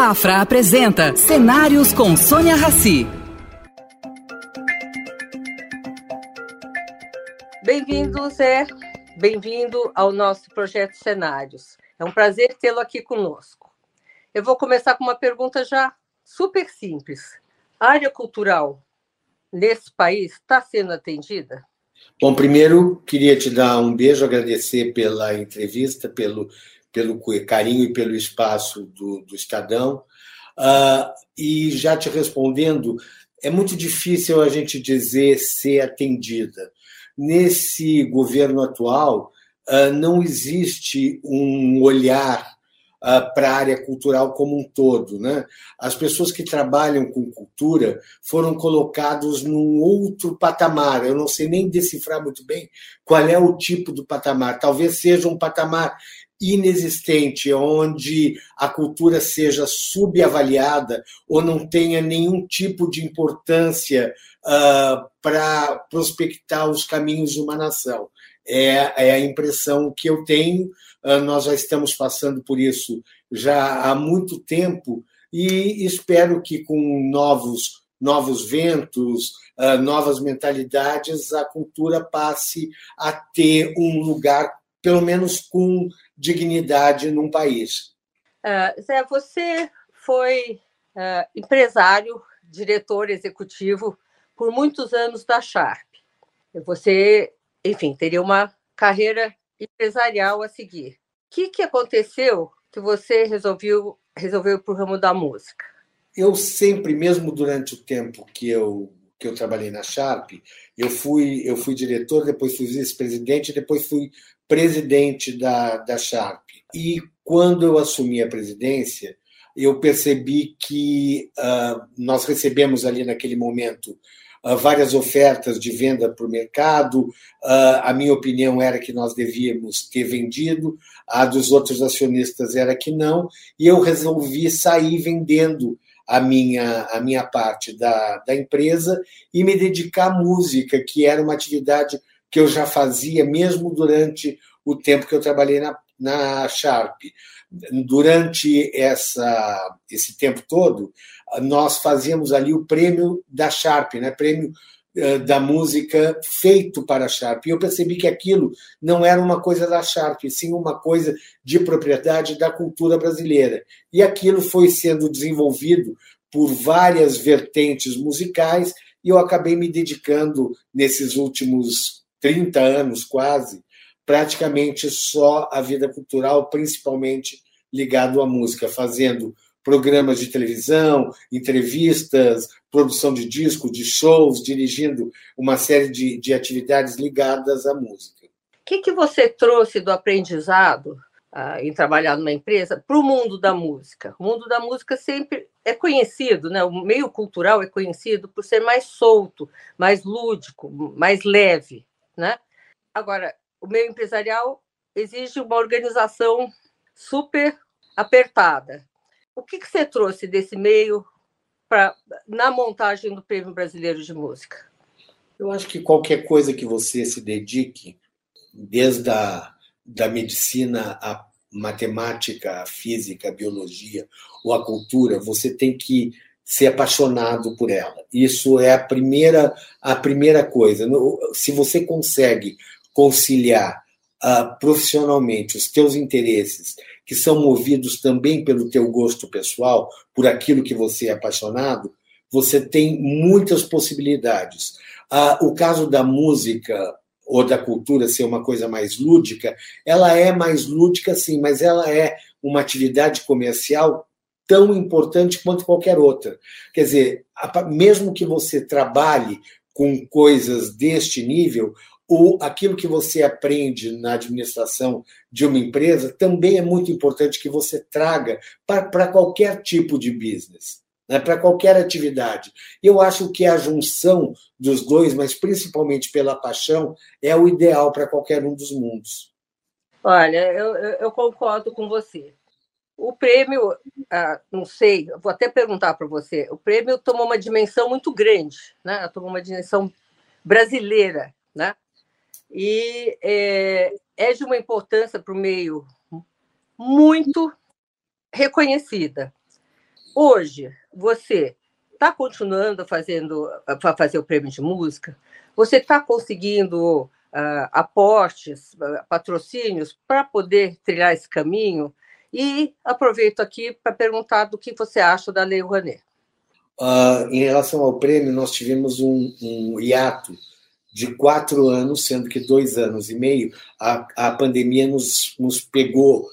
Safra apresenta Cenários com Sônia Rassi. Bem-vindo, Zé. Bem-vindo ao nosso projeto Cenários. É um prazer tê-lo aqui conosco. Eu vou começar com uma pergunta já super simples. A área cultural nesse país está sendo atendida? Bom, primeiro queria te dar um beijo, agradecer pela entrevista, pelo, pelo carinho e pelo espaço do, do Estadão. Uh, e já te respondendo, é muito difícil a gente dizer ser atendida. Nesse governo atual, uh, não existe um olhar uh, para a área cultural como um todo. Né? As pessoas que trabalham com cultura foram colocados num outro patamar. Eu não sei nem decifrar muito bem qual é o tipo do patamar. Talvez seja um patamar inexistente, onde a cultura seja subavaliada ou não tenha nenhum tipo de importância uh, para prospectar os caminhos de uma nação. É, é, a impressão que eu tenho. Uh, nós já estamos passando por isso já há muito tempo e espero que com novos novos ventos, uh, novas mentalidades, a cultura passe a ter um lugar, pelo menos com dignidade num país. Uh, Zé, você foi uh, empresário, diretor executivo por muitos anos da Sharp. Você, enfim, teria uma carreira empresarial a seguir. O que, que aconteceu que você resolveu, resolveu ir para o ramo da música? Eu sempre, mesmo durante o tempo que eu que eu trabalhei na Sharp, eu fui eu fui diretor, depois fui vice-presidente, depois fui presidente da, da Sharp. E quando eu assumi a presidência, eu percebi que uh, nós recebemos ali naquele momento uh, várias ofertas de venda para o mercado. Uh, a minha opinião era que nós devíamos ter vendido, a dos outros acionistas era que não, e eu resolvi sair vendendo a minha, a minha parte da, da empresa e me dedicar à música, que era uma atividade que eu já fazia mesmo durante o tempo que eu trabalhei na, na Sharp. Durante essa, esse tempo todo, nós fazíamos ali o prêmio da Sharp, né? prêmio eh, da música feito para a Sharp. E eu percebi que aquilo não era uma coisa da Sharp, sim uma coisa de propriedade da cultura brasileira. E aquilo foi sendo desenvolvido por várias vertentes musicais e eu acabei me dedicando nesses últimos 30 anos quase, praticamente só a vida cultural, principalmente ligado à música, fazendo programas de televisão, entrevistas, produção de disco, de shows, dirigindo uma série de, de atividades ligadas à música. O que, que você trouxe do aprendizado uh, em trabalhar numa empresa para o mundo da música? O mundo da música sempre é conhecido, né? o meio cultural é conhecido por ser mais solto, mais lúdico, mais leve. Né? Agora, o meio empresarial exige uma organização super apertada. O que, que você trouxe desse meio pra, na montagem do Prêmio Brasileiro de Música? Eu acho que qualquer coisa que você se dedique, desde a da medicina à matemática, à física, à biologia ou à cultura, você tem que ser apaixonado por ela. Isso é a primeira a primeira coisa. Se você consegue conciliar uh, profissionalmente os teus interesses, que são movidos também pelo teu gosto pessoal, por aquilo que você é apaixonado, você tem muitas possibilidades. Uh, o caso da música ou da cultura ser uma coisa mais lúdica, ela é mais lúdica, sim, mas ela é uma atividade comercial tão importante quanto qualquer outra. Quer dizer, mesmo que você trabalhe com coisas deste nível, ou aquilo que você aprende na administração de uma empresa também é muito importante que você traga para qualquer tipo de business, né, para qualquer atividade. Eu acho que a junção dos dois, mas principalmente pela paixão, é o ideal para qualquer um dos mundos. Olha, eu, eu concordo com você. O prêmio, ah, não sei, vou até perguntar para você. O prêmio tomou uma dimensão muito grande, né? Tomou uma dimensão brasileira, né? E é, é de uma importância para o meio muito reconhecida. hoje, você está continuando fazendo para fazer o prêmio de música? Você está conseguindo uh, aportes, uh, patrocínios para poder trilhar esse caminho? E aproveito aqui para perguntar do que você acha da Lei Rouanet. Uh, em relação ao prêmio, nós tivemos um, um, hiato de quatro anos, sendo que dois anos e meio a, a pandemia nos, nos pegou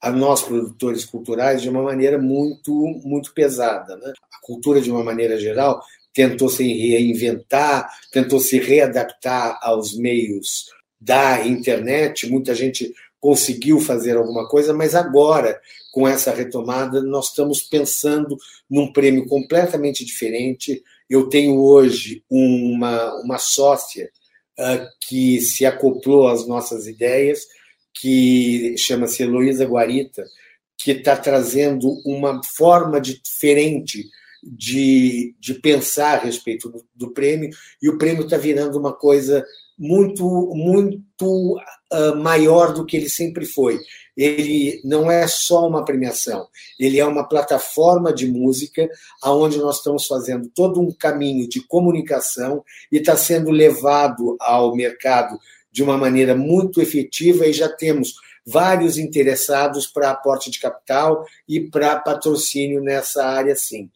a nós produtores culturais de uma maneira muito muito pesada, né? A cultura de uma maneira geral tentou se reinventar, tentou se readaptar aos meios da internet. Muita gente conseguiu fazer alguma coisa, mas agora, com essa retomada, nós estamos pensando num prêmio completamente diferente. Eu tenho hoje uma, uma sócia uh, que se acoplou às nossas ideias, que chama-se Heloísa Guarita, que está trazendo uma forma diferente de, de pensar a respeito do, do prêmio, e o prêmio está virando uma coisa muito, muito uh, maior do que ele sempre foi. Ele não é só uma premiação, ele é uma plataforma de música aonde nós estamos fazendo todo um caminho de comunicação e está sendo levado ao mercado de uma maneira muito efetiva e já temos vários interessados para aporte de capital e para patrocínio nessa área, sim.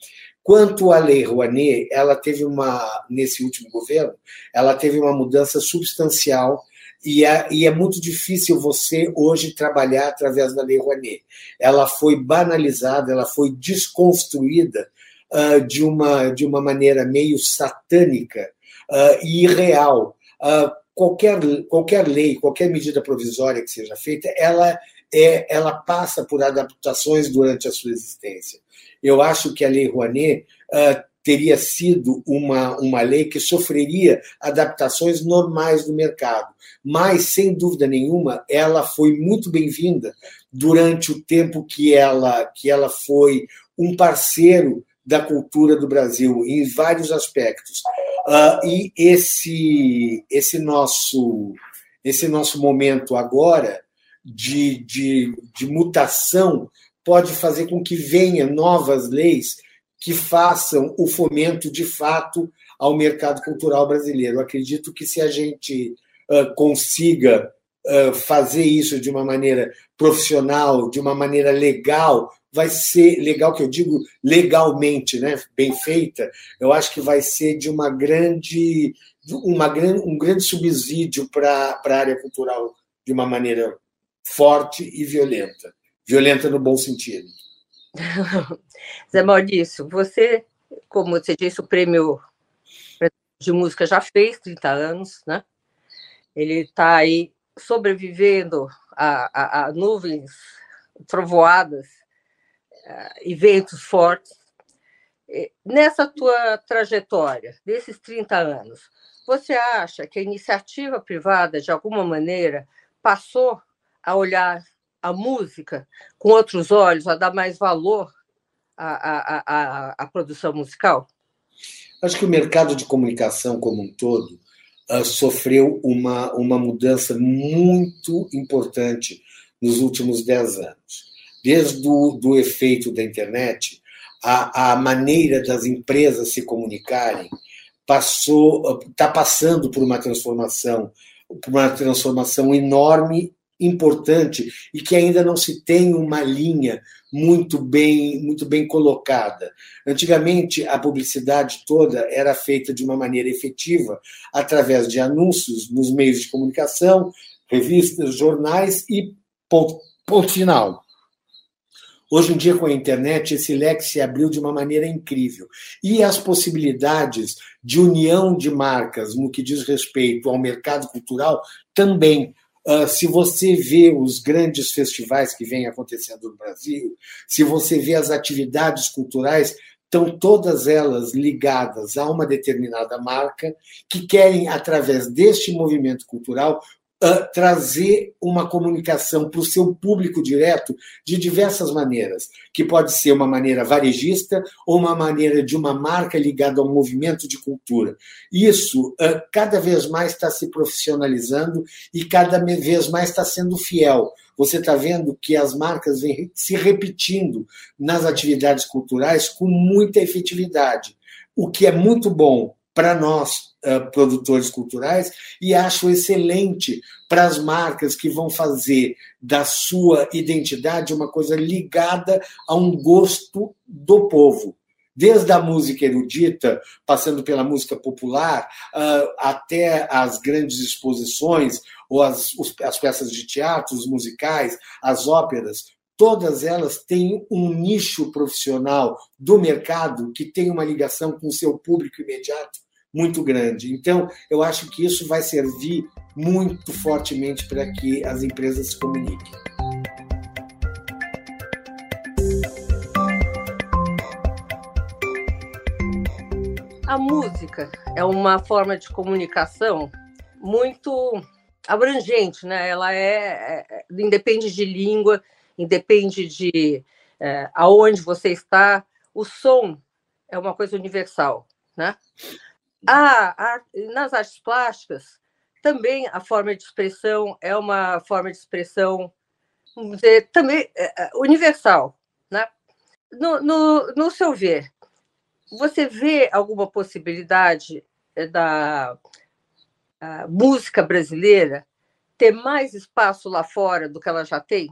Quanto à Lei Rouanet, ela teve uma, nesse último governo, ela teve uma mudança substancial e é, e é muito difícil você hoje trabalhar através da Lei Rouanet. Ela foi banalizada, ela foi desconstruída uh, de, uma, de uma maneira meio satânica uh, e irreal. Uh, qualquer, qualquer lei, qualquer medida provisória que seja feita, ela, é, ela passa por adaptações durante a sua existência. Eu acho que a Lei Rouanet uh, teria sido uma, uma lei que sofreria adaptações normais do mercado, mas, sem dúvida nenhuma, ela foi muito bem-vinda durante o tempo que ela, que ela foi um parceiro da cultura do Brasil em vários aspectos. Uh, e esse, esse, nosso, esse nosso momento agora de, de, de mutação pode fazer com que venham novas leis que façam o fomento de fato ao mercado cultural brasileiro. Eu acredito que se a gente uh, consiga uh, fazer isso de uma maneira profissional, de uma maneira legal, vai ser legal que eu digo legalmente, né, bem feita. Eu acho que vai ser de uma grande, uma grande um grande subsídio para a área cultural de uma maneira forte e violenta. Violenta no bom sentido. Zé Maurício, você, como você disse, o prêmio de música já fez 30 anos, né? Ele está aí sobrevivendo a, a, a nuvens trovoadas, a eventos fortes. Nessa tua trajetória, desses 30 anos, você acha que a iniciativa privada, de alguma maneira, passou a olhar a música com outros olhos, a dar mais valor à, à, à, à produção musical? Acho que o mercado de comunicação como um todo uh, sofreu uma, uma mudança muito importante nos últimos dez anos. Desde o do efeito da internet, a, a maneira das empresas se comunicarem passou está passando por uma transformação por uma transformação enorme importante e que ainda não se tem uma linha muito bem muito bem colocada. Antigamente a publicidade toda era feita de uma maneira efetiva através de anúncios nos meios de comunicação, revistas, jornais e ponto, ponto final. Hoje em dia, com a internet, esse leque se abriu de uma maneira incrível. E as possibilidades de união de marcas no que diz respeito ao mercado cultural também Uh, se você vê os grandes festivais que vêm acontecendo no Brasil, se você vê as atividades culturais, estão todas elas ligadas a uma determinada marca que querem, através deste movimento cultural, uh, trazer uma comunicação para o seu público direto de diversas maneiras, que pode ser uma maneira varejista ou uma maneira de uma marca ligada ao movimento de cultura. Isso uh, cada vez mais está se profissionalizando e cada vez mais está sendo fiel. Você está vendo que as marcas vêm se repetindo nas atividades culturais com muita efetividade, o que é muito bom para nós, uh, produtores culturais, e acho excelente para as marcas que vão fazer da sua identidade uma coisa ligada a um gosto do povo. Desde a música erudita, passando pela música popular, uh, até as grandes exposições, ou as, as peças de teatro, os musicais, as óperas, todas elas têm um nicho profissional do mercado que tem uma ligação com o seu público imediato muito grande. Então, eu acho que isso vai servir muito fortemente para que as empresas se comuniquem. A música é uma forma de comunicação muito abrangente, né? Ela é, é independe de língua, independe de é, aonde você está. O som é uma coisa universal, né? A, nas artes plásticas, também a forma de expressão é uma forma de expressão, dizer, também é, é, universal. Né? No, no, no seu ver, você vê alguma possibilidade é, da música brasileira ter mais espaço lá fora do que ela já tem?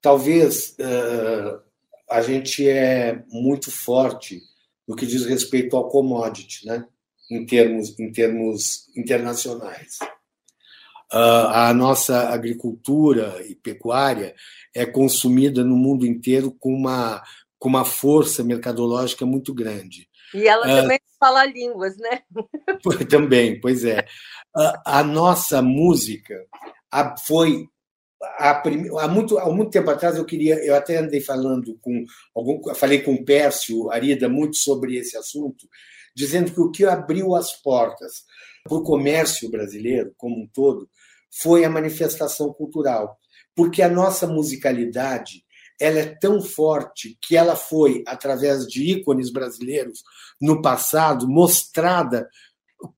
Talvez uh, a gente é muito forte no que diz respeito ao commodity, né? Em termos, em termos internacionais. Uh, a nossa agricultura e pecuária é consumida no mundo inteiro com uma, com uma força mercadológica muito grande. E ela uh, também fala línguas, né? também, pois é. Uh, a nossa música a, foi há, muito, há muito tempo atrás eu queria, eu até andei falando com algum, falei com o Pércio Arida muito sobre esse assunto, dizendo que o que abriu as portas para o comércio brasileiro como um todo foi a manifestação cultural, porque a nossa musicalidade ela é tão forte que ela foi através de ícones brasileiros no passado mostrada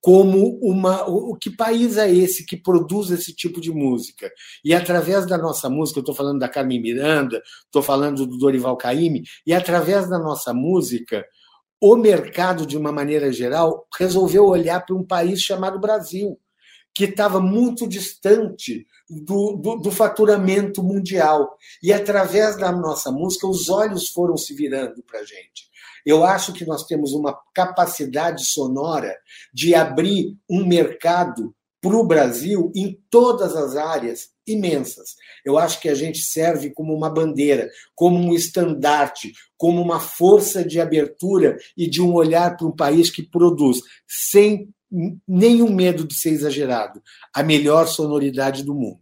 como uma o que país é esse que produz esse tipo de música? E através da nossa música eu estou falando da Carmen Miranda estou falando do Dorival Caymmi e através da nossa música o mercado, de uma maneira geral, resolveu olhar para um país chamado Brasil, que estava muito distante do, do, do, faturamento mundial. E através da nossa música, os olhos foram se virando para a gente. Eu acho que nós temos uma capacidade sonora de abrir um mercado para o Brasil em todas as áreas imensas. Eu acho que a gente serve como uma bandeira, como um estandarte, como uma força de abertura e de um olhar para um país que produz, sem nenhum medo de ser exagerado, a melhor sonoridade do mundo.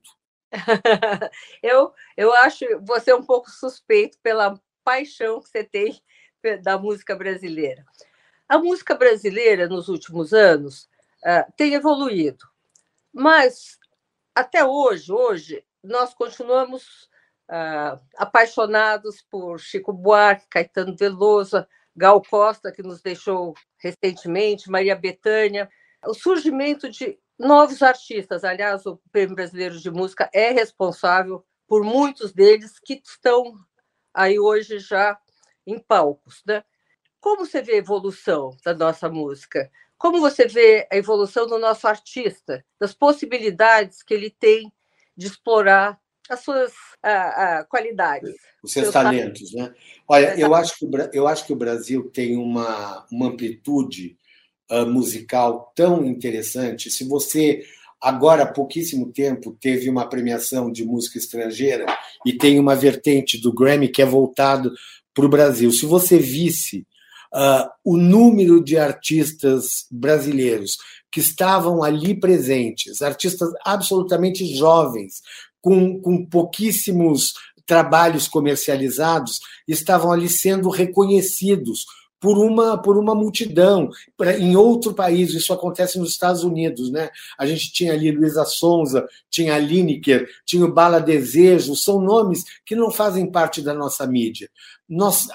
eu, eu acho você um pouco suspeito pela paixão que você tem da música brasileira. A música brasileira, nos últimos anos, uh, tem evoluído, mas até hoje, hoje, nós continuamos uh, apaixonados por Chico Buarque, Caetano Veloso, Gal Costa, que nos deixou recentemente, Maria Bethânia. O surgimento de novos artistas, aliás, o Prêmio Brasileiro de Música é responsável por muitos deles que estão aí hoje já em palcos. Né? Como você vê a evolução da nossa música? Como você vê a evolução do nosso artista, das possibilidades que ele tem de explorar as suas uh, qualidades? Os seus, talentos, talentos, né? Olha, eu acho, que o, eu acho que o Brasil tem uma, uma amplitude uh, musical tão interessante. Se você agora há pouquíssimo tempo teve uma premiação de música estrangeira e tem uma vertente do Grammy que é voltado para o Brasil. Se você visse uh, o número de artistas brasileiros que estavam ali presentes, artistas absolutamente jovens, com, com pouquíssimos trabalhos comercializados, estavam ali sendo reconhecidos por uma, por uma multidão. Em outro país, isso acontece nos Estados Unidos. Né? A gente tinha ali Luísa Sonza, tinha a Lineker, tinha o Bala Desejo, são nomes que não fazem parte da nossa mídia.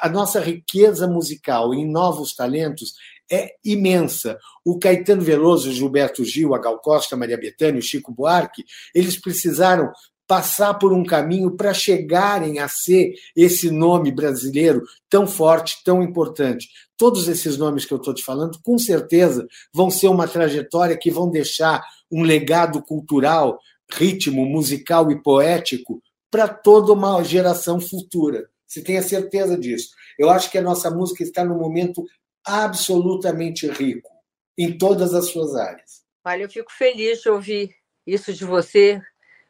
a nossa riqueza musical em novos talentos é imensa. O Caetano Veloso, Gilberto Gil, a Gal Costa, Maria Bethânia, o Chico Buarque, eles precisaram passar por um caminho para chegarem a ser esse nome brasileiro tão forte, tão importante. Todos esses nomes que eu estou te falando, com certeza, vão ser uma trajetória que vão deixar um legado cultural, ritmo, musical e poético para toda uma geração futura. Você tenha certeza disso. Eu acho que a nossa música está num momento absolutamente rico em todas as suas áreas. Olha, eu fico feliz de ouvir isso de você,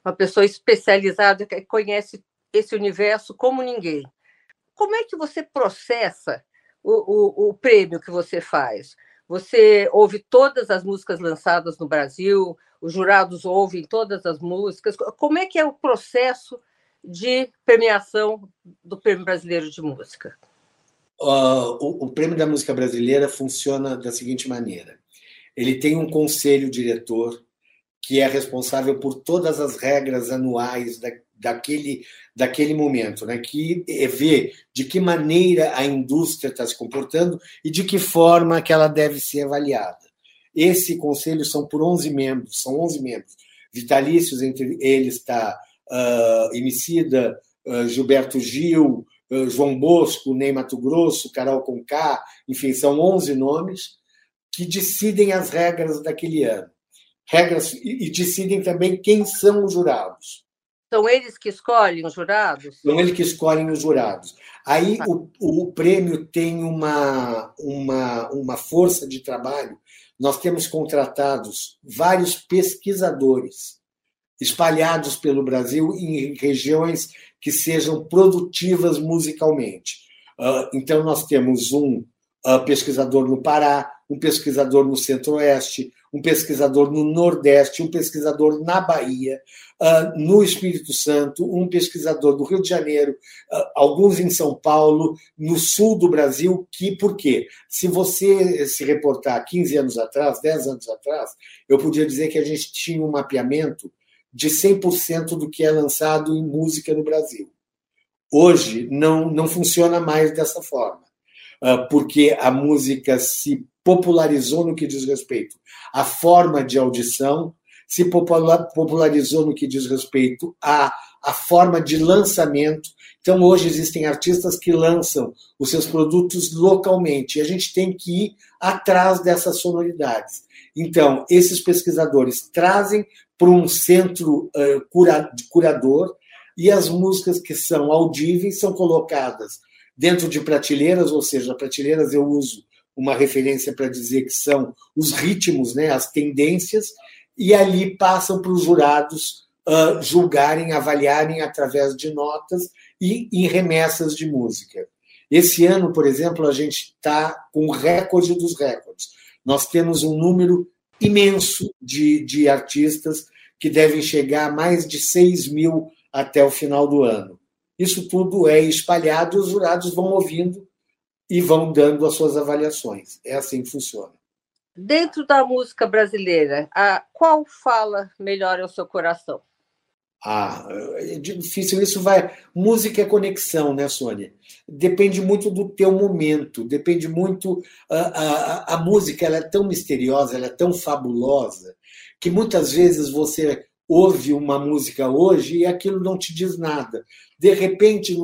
uma pessoa especializada que conhece esse universo como ninguém. Como é que você processa o, o, o prêmio que você faz? Você ouve todas as músicas lançadas no Brasil, os jurados ouvem todas as músicas. Como é que é o processo de premiação do Prêmio Brasileiro de Música? Uh, o, o, Prêmio da Música Brasileira funciona da seguinte maneira: ele tem um conselho diretor que é responsável por todas as regras anuais da, daquele, daquele momento, né? que vê de que maneira a indústria está se comportando e de que forma que ela deve ser avaliada. Esse conselho são por 11 membros, são 11 membros vitalícios, entre eles está uh, Emicida, uh, Gilberto Gil, uh, João Bosco, Ney Mato Grosso, Carol Conká, enfim, são 11 nomes que decidem as regras daquele ano regras e, decidem também quem são os jurados. São eles que escolhem os jurados? São eles que escolhem os jurados. Aí ah. o, o prêmio tem uma, uma, uma força de trabalho. Nós temos contratados vários pesquisadores espalhados pelo Brasil em regiões que sejam produtivas musicalmente. Ah, então, nós temos um ah, pesquisador no Pará, um pesquisador no Centro-Oeste, um pesquisador no Nordeste, um pesquisador na Bahia, uh, no Espírito Santo, um pesquisador do Rio de Janeiro, uh, alguns em São Paulo, no sul do Brasil, que por quê? Se você se reportar 15 anos atrás, 10 anos atrás, eu podia dizer que a gente tinha um mapeamento de 100% do que é lançado em música no Brasil. Hoje não, não funciona mais dessa forma, ah, porque a música se popularizou no que diz respeito à forma de audição, se popularizou no que diz respeito à, à forma de lançamento. Então, hoje existem artistas que lançam os seus produtos localmente, e a gente tem que ir atrás dessas sonoridades. Então, esses pesquisadores trazem para um centro uh, cura, curador, e as músicas que são audíveis são colocadas dentro de prateleiras, ou seja, prateleiras eu uso uma referência para dizer que são os ritmos, né, as tendências, e ali passam para os jurados uh, julgarem, avaliarem através de notas e em remessas de música. Esse ano, por exemplo, a gente está com o recorde dos recordes. Nós temos um número imenso de, de artistas que devem chegar a mais de 6 mil até o final do ano. Isso tudo é espalhado e os jurados vão ouvindo e vão dando as suas avaliações. É assim que funciona. Dentro da música brasileira, a qual fala melhor ao seu coração? Ah, é difícil. Isso vai. Música é conexão, né, Sônia? Depende muito do teu momento, depende muito. A, a, a música ela é tão misteriosa, ela é tão fabulosa, que muitas vezes você ouve uma música hoje e aquilo não te diz nada. De repente,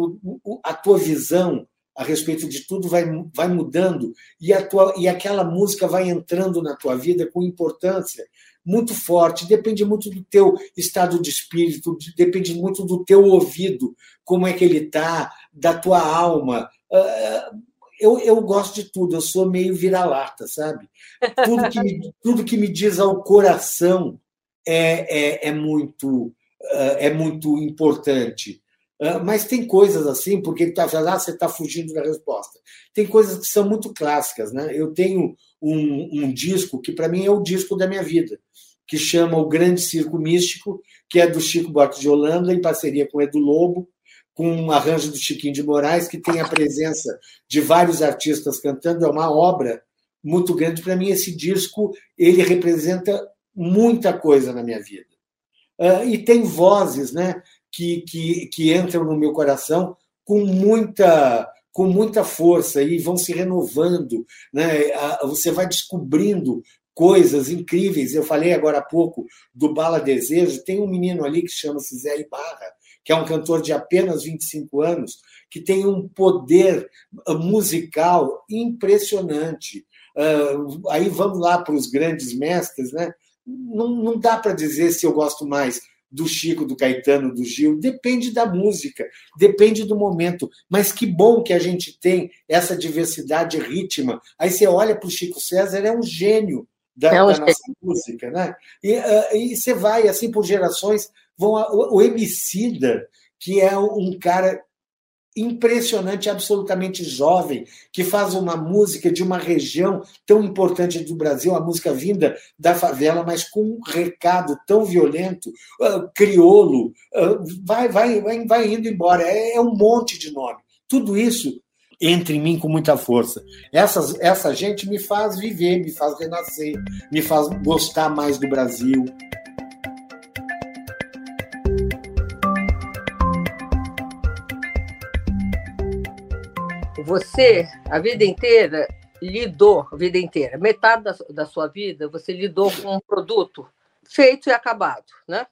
a tua visão a respeito de tudo vai, vai mudando e, a tua, e aquela música vai entrando na tua vida com importância muito forte, depende muito do teu estado de espírito, depende muito do teu ouvido, como é que ele está, da tua alma. Ah, eu, eu gosto de tudo, eu sou meio vira-lata, sabe? Tudo que, me, tudo que me diz ao coração é, é, é muito, ah, é muito importante. Ah, mas tem coisas assim, porque ele está falando, ah, você está fugindo da resposta. Tem coisas que são muito clássicas. Né? Eu tenho um, um disco que, para mim, é o disco da minha vida, que chama O Grande Circo Místico, que é do Chico Buarque de Holanda, em parceria com Edu Lobo, com um arranjo do Chiquinho de Moraes, que tem a presença de vários artistas cantando, é uma obra muito grande para mim. Esse disco ele representa muita coisa na minha vida. Uh, e tem vozes né, que, que, que entram no meu coração com muita com muita força e vão se renovando, né? Você vai descobrindo coisas incríveis. Eu falei agora há pouco do Bala Desejo, tem um menino ali que chama-se Zé Ibarra, que é um cantor de apenas 25 anos, que tem um poder ah, musical impressionante. Uh, aí vamos lá para os grandes mestres, né? Não, não dá para dizer se eu gosto mais do Chico, do Caetano, do Gil, depende da música, depende do momento. Mas que bom que a gente tem essa diversidade rítmica. Aí você olha para o Chico César, é um gênio da, é um da nossa música, né? E, uh, e, você vai assim por gerações, vão o, o Emicida, que é um cara impressionante, absolutamente jovem, que faz uma música de uma região tão importante do Brasil, a música vinda da favela, mas com um recado tão violento, uh, criolo, uh, vai, vai, vai, vai indo embora. É, é, um monte de nome. Tudo isso entra em mim com muita força. Essas, essa gente me faz viver, me faz renascer, me faz gostar mais do Brasil. Você, a vida inteira, lidou, a vida inteira, metade da, da sua vida, você lidou com um produto feito e acabado, né?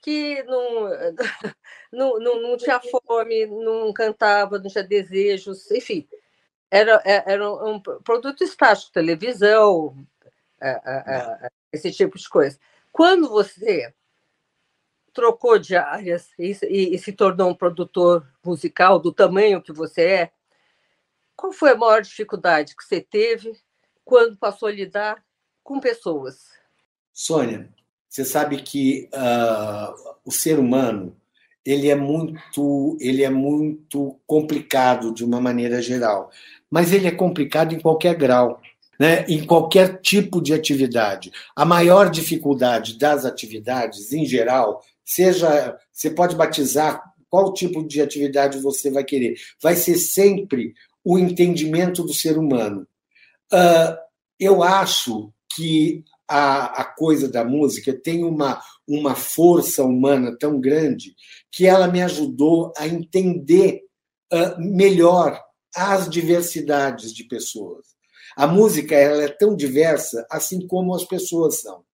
que não, não, não, não, tinha fome, não cantava, não tinha desejos, enfim. Era, é, era um produto estático, televisão, é, é, esse tipo de coisa. Quando você trocou de áreas e, e, e, se tornou um produtor musical do tamanho que você é, qual foi a maior dificuldade que você teve quando passou a lidar com pessoas? Sônia, você sabe que uh, o ser humano ele é muito ele é muito complicado de uma maneira geral, mas ele é complicado em qualquer grau. Né, em qualquer tipo de atividade. A maior dificuldade das atividades, em geral, seja. Você pode batizar qual tipo de atividade você vai querer. Vai ser sempre o entendimento do ser humano. Uh, eu acho que a, a coisa da música tem uma, uma força humana tão grande que ela me ajudou a entender uh, melhor as diversidades de pessoas. A música ela é tão diversa assim como as pessoas são.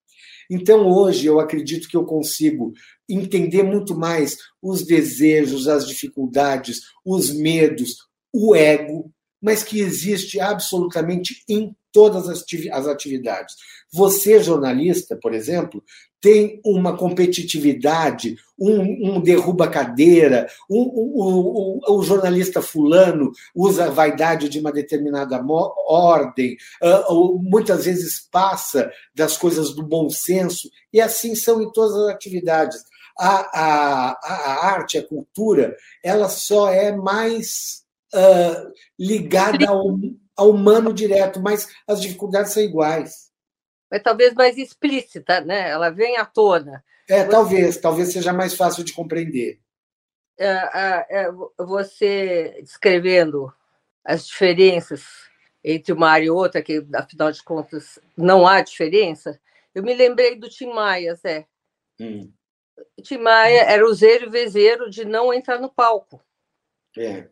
Então, hoje, eu acredito que eu consigo entender muito mais os desejos, as dificuldades, os medos, o ego, mas que existe absolutamente em todas as atividades. Você, jornalista, por exemplo, tem uma competitividade, um, um derruba-cadeira, um, um, o jornalista fulano usa a vaidade de uma determinada ordem, uh, muitas vezes passa das coisas do bom senso, e assim são em todas as atividades. A, a, a arte, a cultura, ela só é mais uh, ligada ao, ao humano direto, mas as dificuldades são iguais. Mas talvez mais explícita, né? Ela vem à tona. É, você... talvez, talvez seja mais fácil de compreender. É, é, você descrevendo as diferenças entre uma área e outra, que afinal de contas não há diferença, eu me lembrei do Tim Maia, Zé. Hum. Tim Maia era o zero e vezeiro de não entrar no palco. É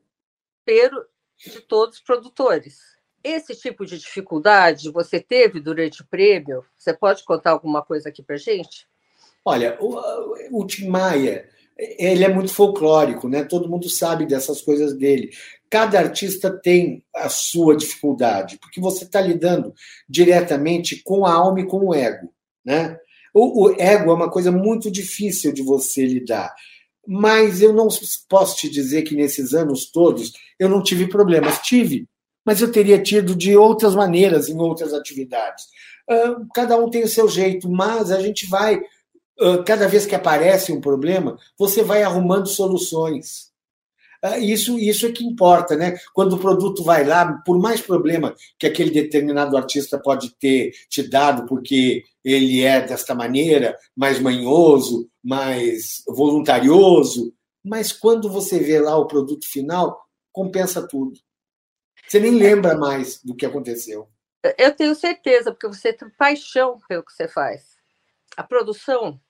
desespero de todos os produtores. Esse tipo de dificuldade você teve durante o prêmio? Você pode contar alguma coisa aqui para gente? Olha, o, o Tim Maia, ele é muito folclórico, né? Todo mundo sabe dessas coisas dele. Cada artista tem a sua dificuldade, porque você está lidando diretamente com a alma e com o ego, né? O, o ego é uma coisa muito difícil de você lidar mas eu não posso te dizer que nesses anos todos eu não tive problemas. Tive, mas eu teria tido de outras maneiras em outras atividades. cada um tem o seu jeito, mas a gente vai, cada vez que aparece um problema, você vai arrumando soluções. Isso, isso é que importa, né? Quando o produto vai lá, por mais problema que aquele determinado artista pode ter te dado, porque ele é desta maneira, mais manhoso, mais voluntarioso, mas quando você vê lá o produto final, compensa tudo. Você nem lembra mais do que aconteceu. Eu tenho certeza, porque você tem paixão pelo que você faz. A produção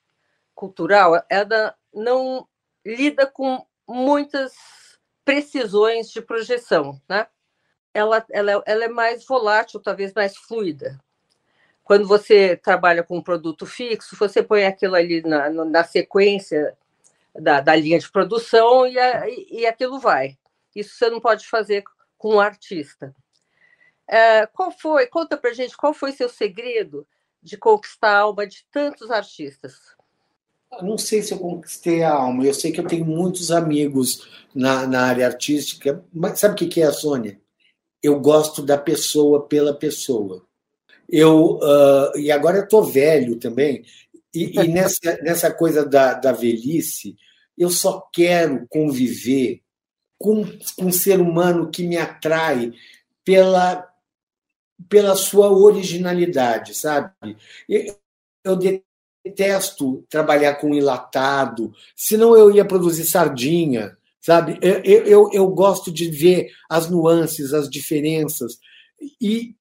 cultural, ela não lida com muitas precisões de projeção, né? Ela, ela, ela é mais volátil, talvez mais fluida. Quando você trabalha com um produto fixo, você põe aquilo ali na, na sequência da, da linha de produção e, a, e aquilo vai. Isso você não pode fazer com um artista. É, qual foi? Conta para gente qual foi seu segredo de conquistar a alma de tantos artistas. Não sei se eu conquistei a alma. Eu sei que eu tenho muitos amigos na, na área artística. Mas sabe o que é a Sônia? Eu gosto da pessoa pela pessoa. Eu uh, e agora eu estou velho também. E, e nessa, nessa coisa da, da velhice, eu só quero conviver com, com um ser humano que me atrai pela, pela sua originalidade, sabe? Eu detesto trabalhar com enlatado, senão eu ia produzir sardinha, sabe? Eu, eu, eu gosto de ver as nuances, as diferenças. E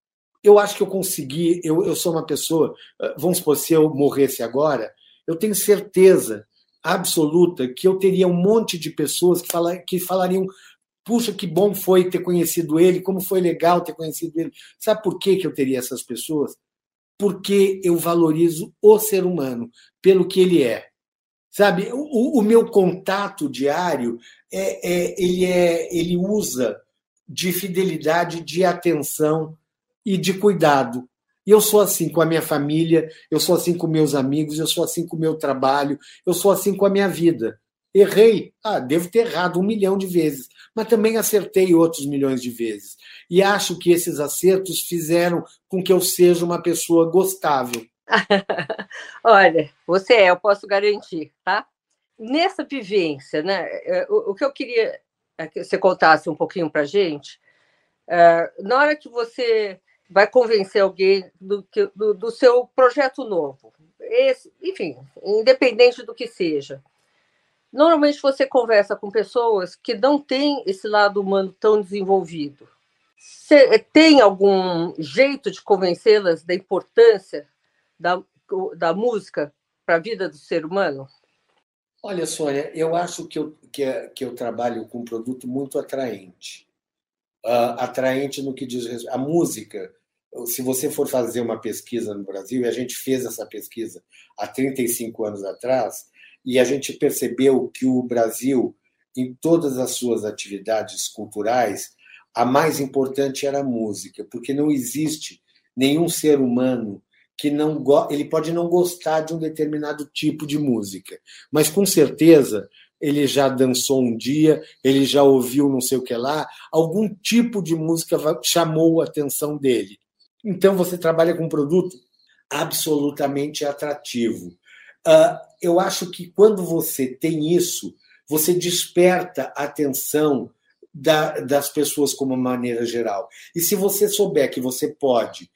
eu acho que eu consegui, eu, eu sou uma pessoa, vamos supor, se eu morresse agora, eu tenho certeza absoluta que eu teria um monte de pessoas que, falar, que falariam puxa, que bom foi ter conhecido ele, como foi legal ter conhecido ele. Sabe por que, que eu teria essas pessoas? Porque eu valorizo o ser humano pelo que ele é. Sabe, o, o meu contato diário é, é, ele é, ele usa de fidelidade, de atenção e de cuidado. E eu sou assim com a minha família, eu sou assim com meus amigos, eu sou assim com o meu trabalho, eu sou assim com a minha vida. Errei, ah, devo ter errado um milhão de vezes, mas também acertei outros milhões de vezes. E acho que esses acertos fizeram com que eu seja uma pessoa gostável. Olha, você é, eu posso garantir, tá? Nessa vivência, né? É, o, o que eu queria é que você contasse um pouquinho para gente, é, na hora que você vai convencer alguém do, do, do seu projeto novo, esse, enfim, independente do que seja, Normalmente você conversa com pessoas que não têm esse lado humano tão desenvolvido. Você tem algum jeito de convencê-las da importância da, da música para a vida do ser humano? Olha, Sônia, eu acho que eu, que, que eu trabalho com um produto muito atraente. Uh, atraente no que diz respeito. A música, se você for fazer uma pesquisa no Brasil, e a gente fez essa pesquisa há 35 anos atrás, e a gente percebeu que o Brasil, em todas as suas atividades culturais, a mais importante era a música, porque não existe nenhum ser humano que não ele pode não gostar de um determinado tipo de música, mas com certeza ele já dançou um dia, ele já ouviu não sei o que lá, algum tipo de música chamou a atenção dele. Então você trabalha com um produto absolutamente atrativo. Uh, eu acho que quando você tem isso, você desperta a atenção da, das pessoas como maneira geral. E se você souber que você pode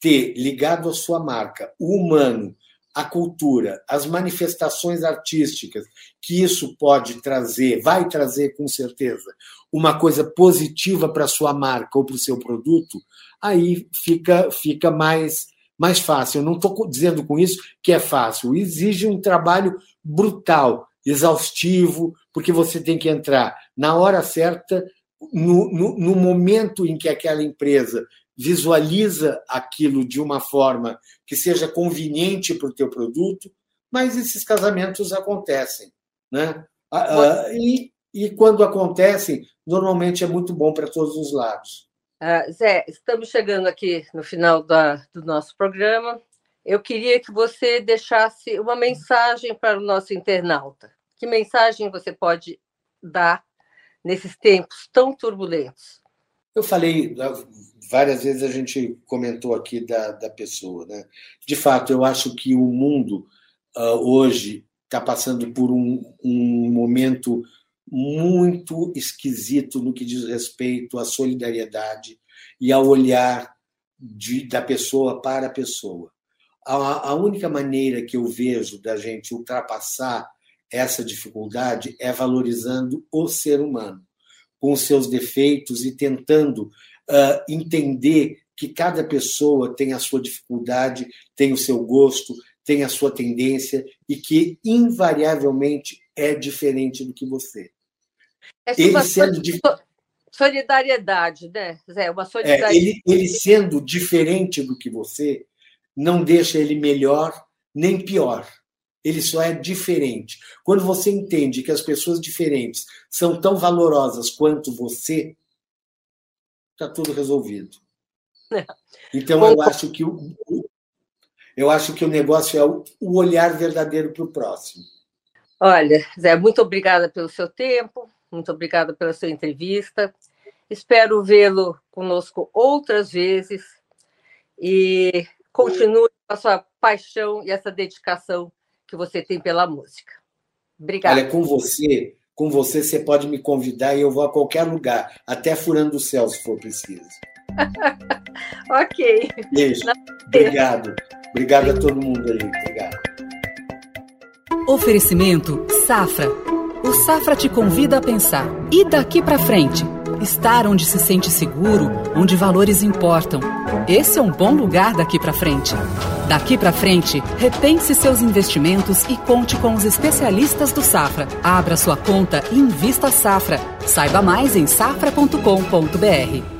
ter ligado à sua marca o humano, a cultura, as manifestações artísticas, que isso pode trazer, vai trazer com certeza, uma coisa positiva para sua marca ou para o seu produto, aí fica, fica mais mais fácil. Eu não estou dizendo com isso que é fácil. Exige um trabalho brutal, exaustivo, porque você tem que entrar na hora certa, no, no, no momento em que aquela empresa visualiza aquilo de uma forma que seja conveniente para o teu produto, mas esses casamentos acontecem, né? e, e quando acontecem, normalmente é muito bom para todos os lados. Uh, Zé, estamos chegando aqui no final da, do nosso programa. Eu queria que você deixasse uma mensagem para o nosso internauta. Que mensagem você pode dar nesses tempos tão turbulentos? Eu falei várias vezes, a gente comentou aqui da, da pessoa. Né? De fato, eu acho que o mundo uh, hoje está passando por um, um momento muito esquisito no que diz respeito à solidariedade e ao olhar de, da pessoa para a pessoa. A, a única maneira que eu vejo da gente ultrapassar essa dificuldade é valorizando o ser humano, com seus defeitos e tentando uh, entender que cada pessoa tem a sua dificuldade, tem o seu gosto, tem a sua tendência e que invariavelmente é diferente do que você. É ele sendo solidariedade, né, Zé? Uma solidariedade. É, ele, ele sendo diferente do que você, não deixa ele melhor nem pior. Ele só é diferente. Quando você entende que as pessoas diferentes são tão valorosas quanto você, está tudo resolvido. É. Então Bom, eu acho que o, eu acho que o negócio é o olhar verdadeiro para o próximo. Olha, Zé, muito obrigada pelo seu tempo, muito obrigada pela sua entrevista. Espero vê-lo conosco outras vezes e continue com a sua paixão e essa dedicação que você tem pela música. Obrigada. Olha, com você, com você você pode me convidar e eu vou a qualquer lugar, até furando o céu se for preciso. ok. Beijo. Obrigado. Obrigado a todo mundo aí. Obrigado. Oferecimento Safra. O Safra te convida a pensar. E daqui para frente? Estar onde se sente seguro, onde valores importam. Esse é um bom lugar daqui para frente. Daqui para frente, repense seus investimentos e conte com os especialistas do Safra. Abra sua conta e invista Safra. Saiba mais em safra.com.br.